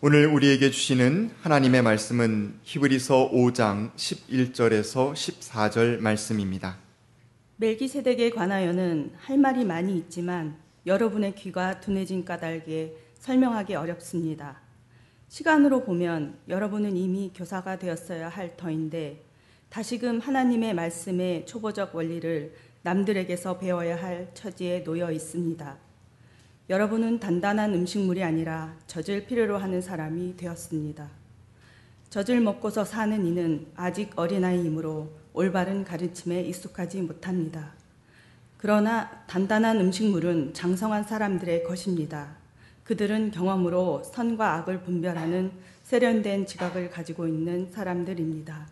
오늘 우리에게 주시는 하나님의 말씀은 히브리서 5장 11절에서 14절 말씀입니다. 멜기세덱에 관하여는 할 말이 많이 있지만 여러분의 귀가 둔해진 까닭에 설명하기 어렵습니다. 시간으로 보면 여러분은 이미 교사가 되었어야 할 터인데 다시금 하나님의 말씀의 초보적 원리를 남들에게서 배워야 할 처지에 놓여 있습니다. 여러분은 단단한 음식물이 아니라 젖을 필요로 하는 사람이 되었습니다. 젖을 먹고서 사는 이는 아직 어린아이이므로 올바른 가르침에 익숙하지 못합니다. 그러나 단단한 음식물은 장성한 사람들의 것입니다. 그들은 경험으로 선과 악을 분별하는 세련된 지각을 가지고 있는 사람들입니다.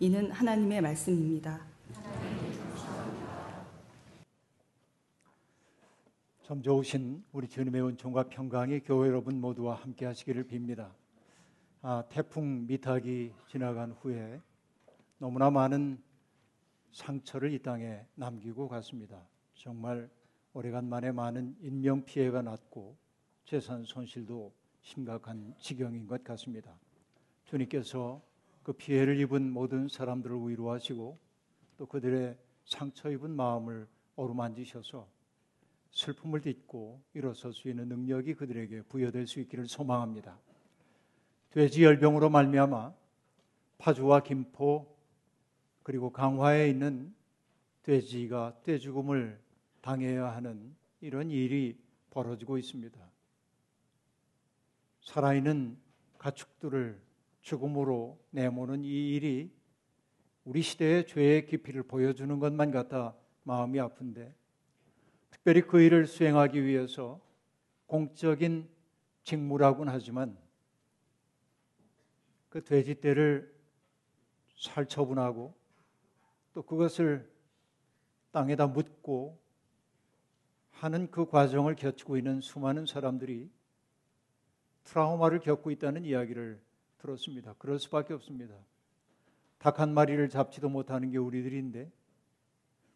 이는 하나님의 말씀입니다. 참 좋으신 우리 주님의 은총과 평강이 교회 여러분 모두와 함께 하시기를 빕니다. 아, 태풍 미탁이 지나간 후에 너무나 많은 상처를 이 땅에 남기고 갔습니다. 정말 오래간만에 많은 인명 피해가 났고 재산 손실도 심각한 지경인 것 같습니다. 주님께서 그 피해를 입은 모든 사람들을 위로하시고 또 그들의 상처 입은 마음을 어루만지셔서 슬픔을 딛고 일어설 수 있는 능력이 그들에게 부여될 수 있기를 소망합니다. 돼지 열병으로 말미암아 파주와 김포 그리고 강화에 있는 돼지가 떼죽음을 당해야 하는 이런 일이 벌어지고 있습니다. 살아있는 가축들을 죽음으로 내모는 이 일이 우리 시대의 죄의 깊이를 보여주는 것만 같아 마음이 아픈데 특별히 그 일을 수행하기 위해서 공적인 직무라고는 하지만 그 돼지떼를 살 처분하고 또 그것을 땅에다 묻고 하는 그 과정을 겪고 있는 수많은 사람들이 트라우마를 겪고 있다는 이야기를 들었습니다. 그럴 수밖에 없습니다. 닭 한 마리를 잡지도 못하는 게 우리들인데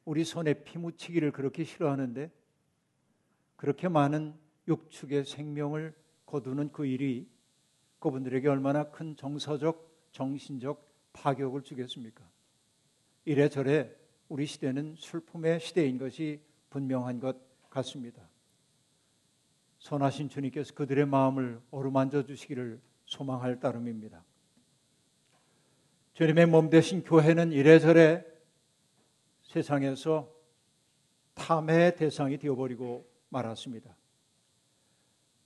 우리 손에 피 묻히기를 그렇게 싫어하는데 그렇게 많은 육축의 생명을 거두는 그 일이 그분들에게 얼마나 큰 정서적, 정신적 파격을 주겠습니까? 이래저래 우리 시대는 슬픔의 시대인 것이 분명한 것 같습니다. 선하신 주님께서 그들의 마음을 어루만져 주시기를 소망할 따름입니다. 주님의 몸 대신 교회는 이래저래 세상에서 탐의 대상이 되어버리고 말았습니다.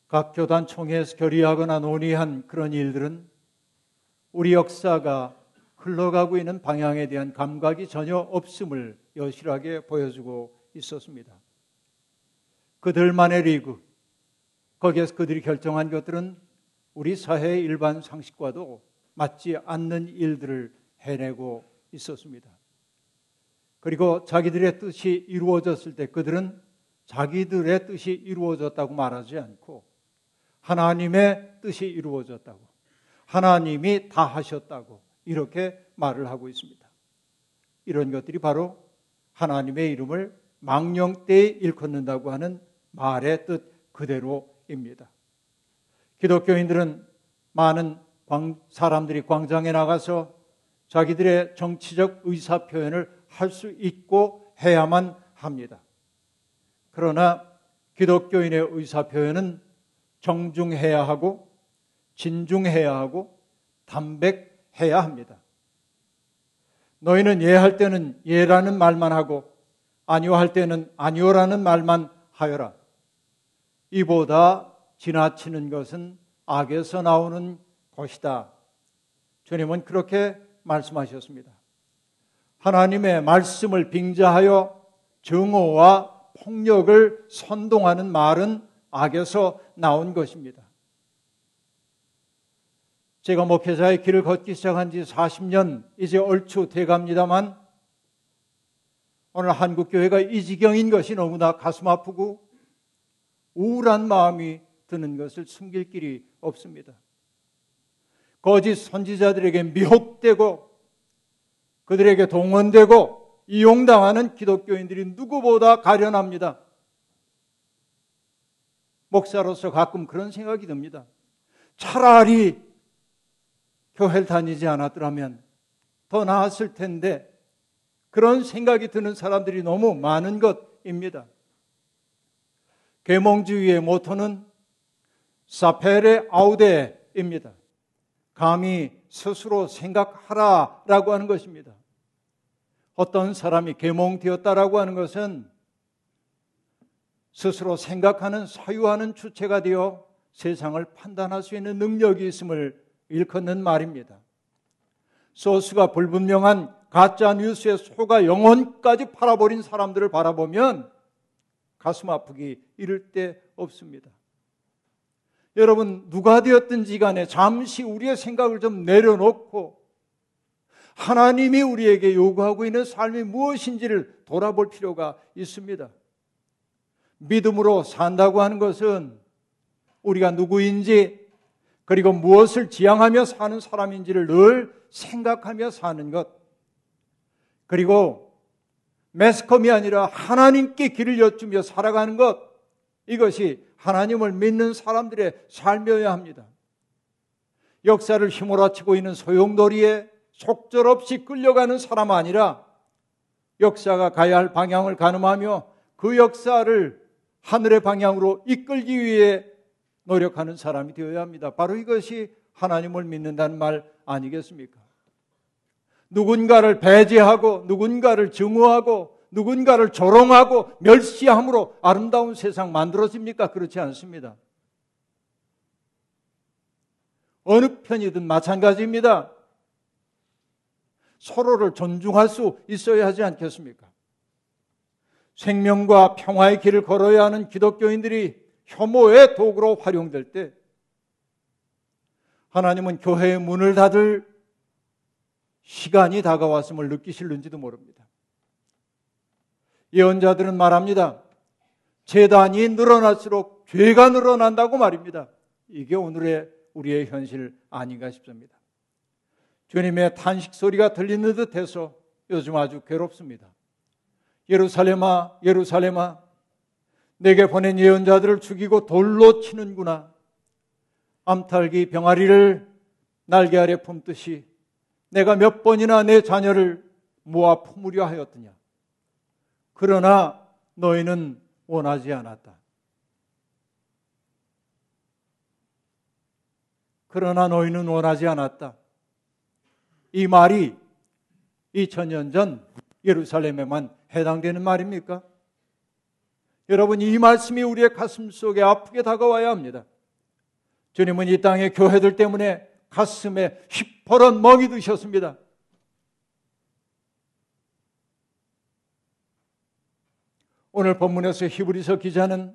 각 교단 총회에서 결의하거나 논의한 그런 일들은 우리 역사가 흘러가고 있는 방향에 대한 감각이 전혀 없음을 여실하게 보여주고 있었습니다. 그들만의 리그, 거기에서 그들이 결정한 것들은 우리 사회의 일반 상식과도 맞지 않는 일들을 해내고 있었습니다. 그리고 자기들의 뜻이 이루어졌을 때 그들은 자기들의 뜻이 이루어졌다고 말하지 않고 하나님의 뜻이 이루어졌다고 하나님이 다 하셨다고 이렇게 말을 하고 있습니다. 이런 것들이 바로 하나님의 이름을 망령 때에 일컫는다고 하는 말의 뜻 그대로입니다. 기독교인들은 많은 사람들이 광장에 나가서 자기들의 정치적 의사 표현을 할 수 있고 해야만 합니다. 그러나 기독교인의 의사 표현은 정중해야 하고 진중해야 하고 담백해야 합니다. 너희는 예할 때는 예라는 말만 하고 아니오 할 때는 아니오라는 말만 하여라. 이보다 지나치는 것은 악에서 나오는 것이다. 주님은 그렇게 말씀하셨습니다. 하나님의 말씀을 빙자하여 정오와 폭력을 선동하는 말은 악에서 나온 것입니다. 제가 목회자의 길을 걷기 시작한 지 40년 이제 얼추 돼 갑니다만 오늘 한국교회가 이 지경인 것이 너무나 가슴 아프고 우울한 마음이 드는 것을 숨길 길이 없습니다. 거짓 선지자들에게 미혹되고 그들에게 동원되고 이용당하는 기독교인들이 누구보다 가련합니다. 목사로서 가끔 그런 생각이 듭니다. 차라리 교회를 다니지 않았더라면 더 나았을 텐데 그런 생각이 드는 사람들이 너무 많은 것입니다. 계몽주의의 모토는 사페레 아우데입니다. 감히 스스로 생각하라라고 하는 것입니다. 어떤 사람이 계몽되었다라고 하는 것은 스스로 생각하는 사유하는 주체가 되어 세상을 판단할 수 있는 능력이 있음을 일컫는 말입니다. 소스가 불분명한 가짜 뉴스에 속아 영혼까지 팔아버린 사람들을 바라보면 가슴 아프기 이를 데 없습니다. 여러분, 누가 되었든지 간에 잠시 우리의 생각을 좀 내려놓고 하나님이 우리에게 요구하고 있는 삶이 무엇인지를 돌아볼 필요가 있습니다. 믿음으로 산다고 하는 것은 우리가 누구인지 그리고 무엇을 지향하며 사는 사람인지를 늘 생각하며 사는 것. 그리고 매스컴이 아니라 하나님께 길을 여쭈며 살아가는 것. 이것이 하나님을 믿는 사람들의 삶이어야 합니다. 역사를 휘몰아치고 있는 소용돌이에 속절없이 끌려가는 사람 아니라 역사가 가야 할 방향을 가늠하며 그 역사를 하늘의 방향으로 이끌기 위해 노력하는 사람이 되어야 합니다. 바로 이것이 하나님을 믿는다는 말 아니겠습니까? 누군가를 배제하고 누군가를 증오하고 누군가를 조롱하고 멸시함으로 아름다운 세상 만들어집니까? 그렇지 않습니다. 어느 편이든 마찬가지입니다. 서로를 존중할 수 있어야 하지 않겠습니까? 생명과 평화의 길을 걸어야 하는 기독교인들이 혐오의 도구로 활용될 때 하나님은 교회의 문을 닫을 시간이 다가왔음을 느끼실는지도 모릅니다. 예언자들은 말합니다. 재단이 늘어날수록 죄가 늘어난다고 말입니다. 이게 오늘의 우리의 현실 아닌가 싶습니다. 주님의 탄식 소리가 들리는 듯 해서 요즘 아주 괴롭습니다. 예루살렘아, 예루살렘아, 내게 보낸 예언자들을 죽이고 돌로 치는구나. 암탈기 병아리를 날개 아래 품듯이 내가 몇 번이나 내 자녀를 모아 품으려 하였더냐. 그러나 너희는 원하지 않았다. 그러나 너희는 원하지 않았다. 이 말이 2000년 전 예루살렘에만 해당되는 말입니까? 여러분, 이 말씀이 우리의 가슴 속에 아프게 다가와야 합니다. 주님은 이 땅의 교회들 때문에 가슴에 휘퍼런 멍이 드셨습니다. 오늘 본문에서 히브리서 기자는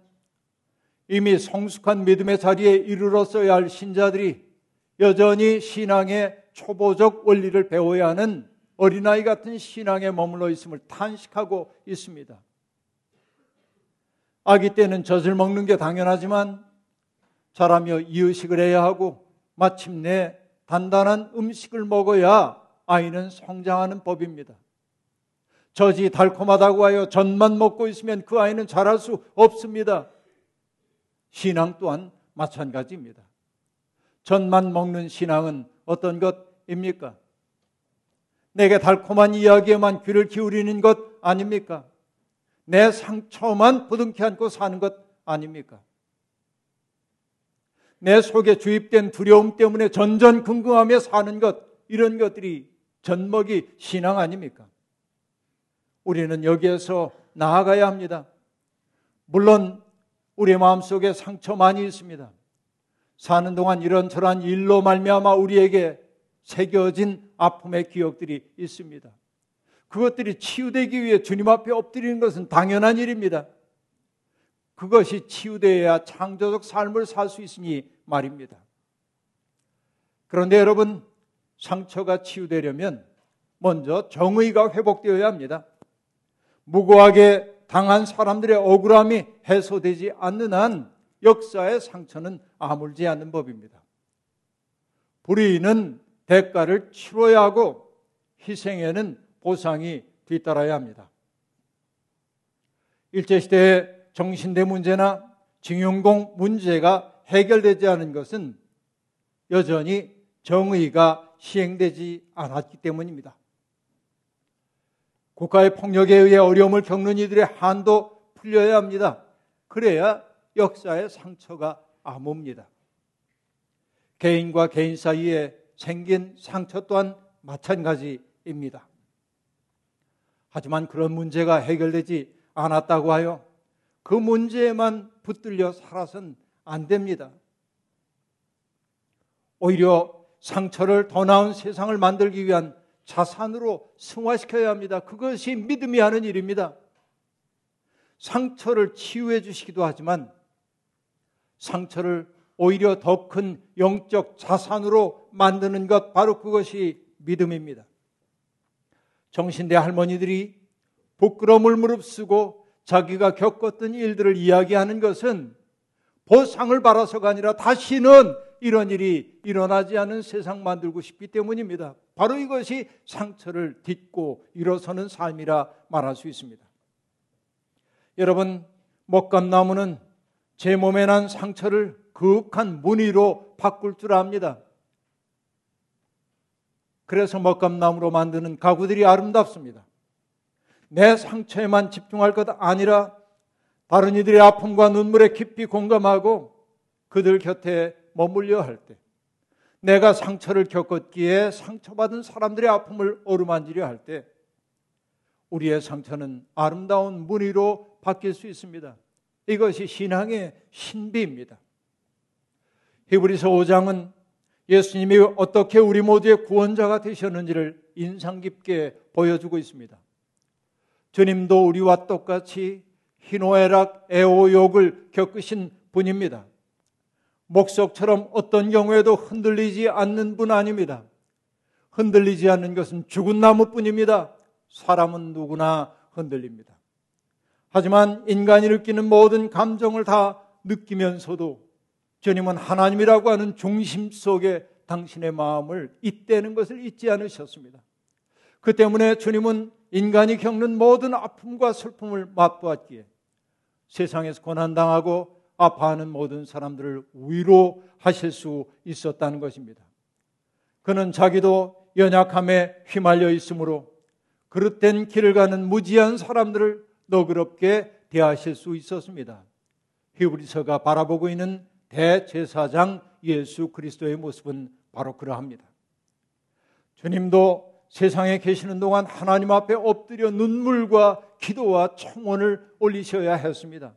이미 성숙한 믿음의 자리에 이르렀어야 할 신자들이 여전히 신앙의 초보적 원리를 배워야 하는 어린아이 같은 신앙에 머물러 있음을 탄식하고 있습니다. 아기 때는 젖을 먹는 게 당연하지만 자라며 이유식을 해야 하고 마침내 단단한 음식을 먹어야 아이는 성장하는 법입니다. 젖이 달콤하다고 하여 젖만 먹고 있으면 그 아이는 자랄 수 없습니다. 신앙 또한 마찬가지입니다. 젖만 먹는 신앙은 어떤 것입니까? 내게 달콤한 이야기에만 귀를 기울이는 것 아닙니까? 내 상처만 부둥켜 안고 사는 것 아닙니까? 내 속에 주입된 두려움 때문에 전전긍긍하며 사는 것, 이런 것들이 젖먹이 신앙 아닙니까? 우리는 여기에서 나아가야 합니다. 물론 우리 마음속에 상처 많이 있습니다. 사는 동안 이런저런 일로 말미암아 우리에게 새겨진 아픔의 기억들이 있습니다. 그것들이 치유되기 위해 주님 앞에 엎드리는 것은 당연한 일입니다. 그것이 치유되어야 창조적 삶을 살 수 있으니 말입니다. 그런데 여러분, 상처가 치유되려면 먼저 정의가 회복되어야 합니다. 무고하게 당한 사람들의 억울함이 해소되지 않는 한 역사의 상처는 아물지 않는 법입니다. 불의는 대가를 치러야 하고 희생에는 보상이 뒤따라야 합니다. 일제시대의 정신대 문제나 징용공 문제가 해결되지 않은 것은 여전히 정의가 시행되지 않았기 때문입니다. 국가의 폭력에 의해 어려움을 겪는 이들의 한도 풀려야 합니다. 그래야 역사의 상처가 아뭅니다. 개인과 개인 사이에 생긴 상처 또한 마찬가지입니다. 하지만 그런 문제가 해결되지 않았다고 하여 그 문제에만 붙들려 살아선 안 됩니다. 오히려 상처를 더 나은 세상을 만들기 위한 자산으로 승화시켜야 합니다. 그것이 믿음이 하는 일입니다. 상처를 치유해 주시기도 하지만 상처를 오히려 더 큰 영적 자산으로 만드는 것 바로 그것이 믿음입니다. 정신대 할머니들이 부끄러움을 무릅쓰고 자기가 겪었던 일들을 이야기하는 것은 보상을 바라서가 아니라 다시는 이런 일이 일어나지 않은 세상 만들고 싶기 때문입니다. 바로 이것이 상처를 딛고 일어서는 삶이라 말할 수 있습니다. 여러분, 먹감나무는 제 몸에 난 상처를 그윽한 무늬로 바꿀 줄 압니다. 그래서 먹감나무로 만드는 가구들이 아름답습니다. 내 상처에만 집중할 것 아니라 다른 이들의 아픔과 눈물에 깊이 공감하고 그들 곁에 머물려 할 때, 내가 상처를 겪었기에 상처받은 사람들의 아픔을 어루만지려 할 때, 우리의 상처는 아름다운 무늬로 바뀔 수 있습니다. 이것이 신앙의 신비입니다. 히브리서 5장은 예수님이 어떻게 우리 모두의 구원자가 되셨는지를 인상 깊게 보여주고 있습니다. 주님도 우리와 똑같이 희노애락, 애호욕을 겪으신 분입니다. 목석처럼 어떤 경우에도 흔들리지 않는 분 아닙니다. 흔들리지 않는 것은 죽은 나무뿐입니다. 사람은 누구나 흔들립니다. 하지만 인간이 느끼는 모든 감정을 다 느끼면서도 주님은 하나님이라고 하는 중심 속에 당신의 마음을 잇대는 것을 잊지 않으셨습니다. 그 때문에 주님은 인간이 겪는 모든 아픔과 슬픔을 맛보았기에 세상에서 고난당하고 아파하는 모든 사람들을 위로하실 수 있었다는 것입니다. 그는 자기도 연약함에 휘말려 있으므로 그릇된 길을 가는 무지한 사람들을 너그럽게 대하실 수 있었습니다. 히브리서가 바라보고 있는 대제사장 예수 그리스도의 모습은 바로 그러합니다. 주님도 세상에 계시는 동안 하나님 앞에 엎드려 눈물과 기도와 청원을 올리셔야 했습니다.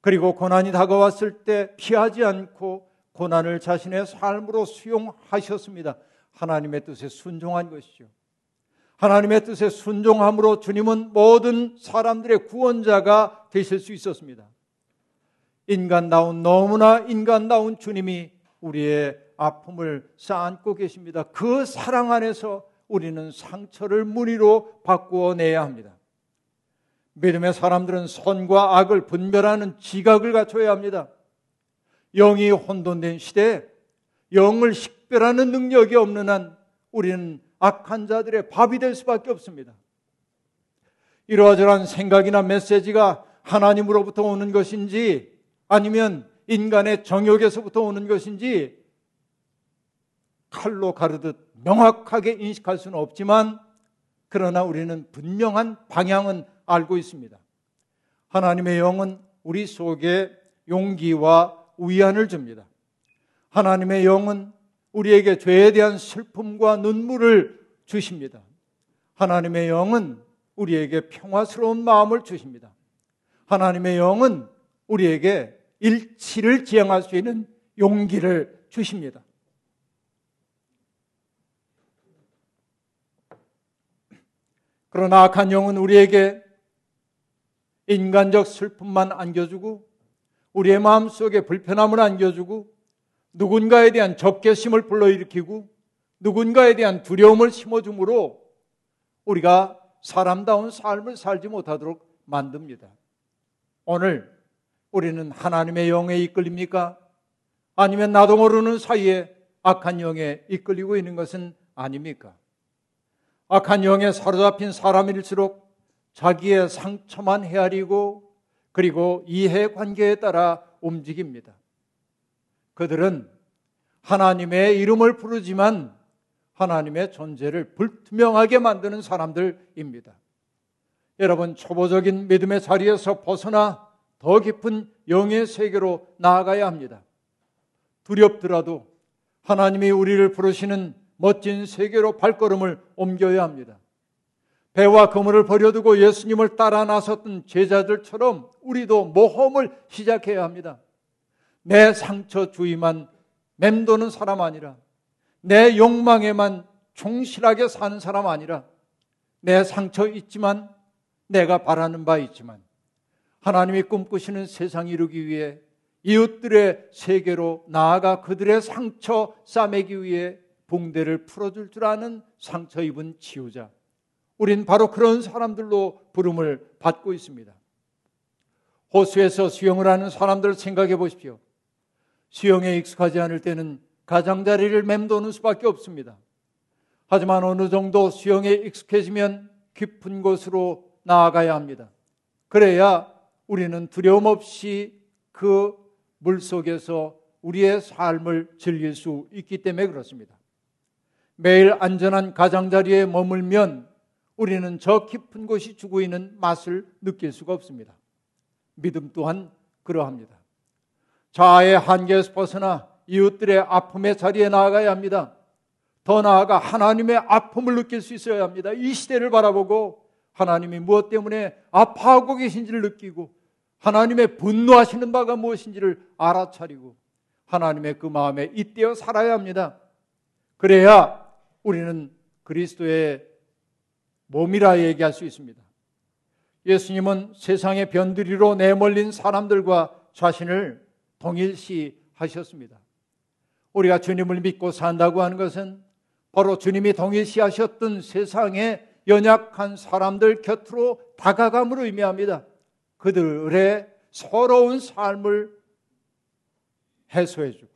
그리고 고난이 다가왔을 때 피하지 않고 고난을 자신의 삶으로 수용하셨습니다. 하나님의 뜻에 순종한 것이죠. 하나님의 뜻에 순종함으로 주님은 모든 사람들의 구원자가 되실 수 있었습니다. 인간다운 너무나 인간다운 주님이 우리의 아픔을 쌓고 계십니다. 그 사랑 안에서 우리는 상처를 무늬로 바꾸어 내야 합니다. 믿음의 사람들은 선과 악을 분별하는 지각을 갖춰야 합니다. 영이 혼돈된 시대에 영을 식별하는 능력이 없는 한 우리는 악한 자들의 밥이 될 수밖에 없습니다. 이러저러한 생각이나 메시지가 하나님으로부터 오는 것인지 아니면 인간의 정욕에서부터 오는 것인지 칼로 가르듯 명확하게 인식할 수는 없지만 그러나 우리는 분명한 방향은 알고 있습니다. 하나님의 영은 우리 속에 용기와 위안을 줍니다. 하나님의 영은 우리에게 죄에 대한 슬픔과 눈물을 주십니다. 하나님의 영은 우리에게 평화스러운 마음을 주십니다. 하나님의 영은 우리에게 일치를 지향할 수 있는 용기를 주십니다. 그러나 악한 영은 우리에게 인간적 슬픔만 안겨주고 우리의 마음속에 불편함을 안겨주고 누군가에 대한 적개심을 불러일으키고 누군가에 대한 두려움을 심어주므로 우리가 사람다운 삶을 살지 못하도록 만듭니다. 오늘 우리는 하나님의 영에 이끌립니까? 아니면 나도 모르는 사이에 악한 영에 이끌리고 있는 것은 아닙니까? 악한 영에 사로잡힌 사람일수록 자기의 상처만 헤아리고 그리고 이해 관계에 따라 움직입니다. 그들은 하나님의 이름을 부르지만 하나님의 존재를 불투명하게 만드는 사람들입니다. 여러분, 초보적인 믿음의 자리에서 벗어나 더 깊은 영의 세계로 나아가야 합니다. 두렵더라도 하나님이 우리를 부르시는 멋진 세계로 발걸음을 옮겨야 합니다. 배와 그물을 버려두고 예수님을 따라 나섰던 제자들처럼 우리도 모험을 시작해야 합니다. 내 상처 주의만 맴도는 사람 아니라 내 욕망에만 충실하게 사는 사람 아니라 내 상처 있지만 내가 바라는 바 있지만 하나님이 꿈꾸시는 세상 이루기 위해 이웃들의 세계로 나아가 그들의 상처 싸매기 위해 붕대를 풀어줄 줄 아는 상처 입은 치유자. 우린 바로 그런 사람들로 부름을 받고 있습니다. 호수에서 수영을 하는 사람들 생각해 보십시오. 수영에 익숙하지 않을 때는 가장자리를 맴도는 수밖에 없습니다. 하지만 어느 정도 수영에 익숙해지면 깊은 곳으로 나아가야 합니다. 그래야 우리는 두려움 없이 그 물 속에서 우리의 삶을 즐길 수 있기 때문에 그렇습니다. 매일 안전한 가장자리에 머물면 우리는 저 깊은 곳이 주고 있는 맛을 느낄 수가 없습니다. 믿음 또한 그러합니다. 자아의 한계에서 벗어나 이웃들의 아픔의 자리에 나아가야 합니다. 더 나아가 하나님의 아픔을 느낄 수 있어야 합니다. 이 시대를 바라보고 하나님이 무엇 때문에 아파하고 계신지를 느끼고 하나님의 분노하시는 바가 무엇인지를 알아차리고 하나님의 그 마음에 잇대어 살아야 합니다. 그래야 우리는 그리스도의 몸이라 얘기할 수 있습니다. 예수님은 세상의 변두리로 내몰린 사람들과 자신을 동일시 하셨습니다. 우리가 주님을 믿고 산다고 하는 것은 바로 주님이 동일시 하셨던 세상의 연약한 사람들 곁으로 다가감으로 의미합니다. 그들의 서러운 삶을 해소해주고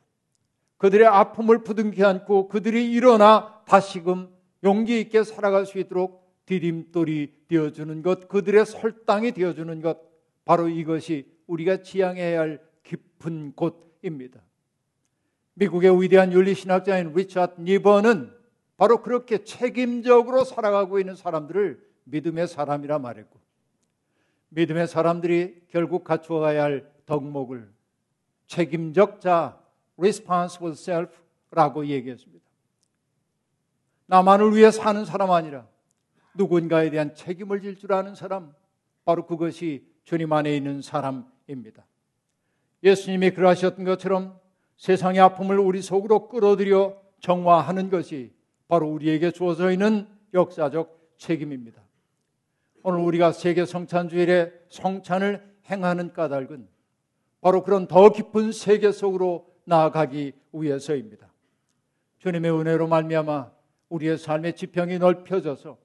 그들의 아픔을 부둥켜 안고 그들이 일어나 다시금 용기 있게 살아갈 수 있도록 디딤돌이 되어주는 것, 그들의 설당이 되어주는 것, 바로 이것이 우리가 지향해야 할 깊은 곳입니다. 미국의 위대한 윤리신학자인 리차드 니버는 바로 그렇게 책임적으로 살아가고 있는 사람들을 믿음의 사람이라 말했고, 믿음의 사람들이 결국 갖추어가야 할 덕목을 책임적 자, responsible self라고 얘기했습니다. 나만을 위해 사는 사람 아니라 누군가에 대한 책임을 질 줄 아는 사람, 바로 그것이 주님 안에 있는 사람입니다. 예수님이 그러하셨던 것처럼 세상의 아픔을 우리 속으로 끌어들여 정화하는 것이 바로 우리에게 주어져 있는 역사적 책임입니다. 오늘 우리가 세계 성찬주일에 성찬을 행하는 까닭은 바로 그런 더 깊은 세계 속으로 나아가기 위해서입니다. 주님의 은혜로 말미암아 우리의 삶의 지평이 넓혀져서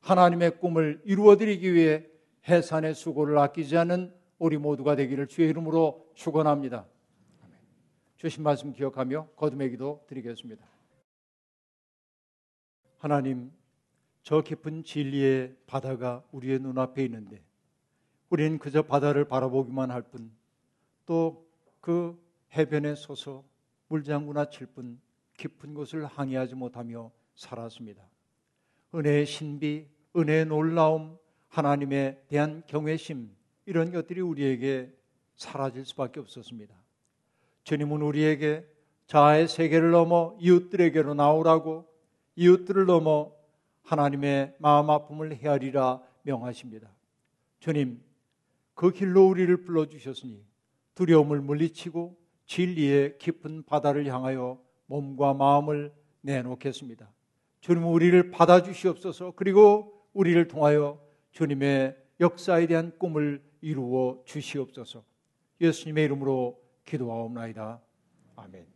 하나님의 꿈을 이루어드리기 위해 해산의 수고를 아끼지 않는 우리 모두가 되기를 주의 이름으로 축원합니다. 주신 말씀 기억하며 거듭의 기도 드리겠습니다. 하나님, 저 깊은 진리의 바다가 우리의 눈앞에 있는데 우리는 그저 바다를 바라보기만 할 뿐 또 그 해변에 서서 물장구나 칠 뿐 깊은 곳을 항해하지 못하며 살았습니다. 은혜의 신비, 은혜의 놀라움, 하나님에 대한 경외심 이런 것들이 우리에게 사라질 수밖에 없었습니다. 주님은 우리에게 자아의 세계를 넘어 이웃들에게로 나오라고 이웃들을 넘어 하나님의 마음 아픔을 헤아리라 명하십니다. 주님, 그 길로 우리를 불러주셨으니 두려움을 물리치고 진리의 깊은 바다를 향하여 몸과 마음을 내놓겠습니다. 주님 우리를 받아주시옵소서 그리고 우리를 통하여 주님의 역사에 대한 꿈을 이루어 주시옵소서 예수님의 이름으로 기도하옵나이다. 아멘.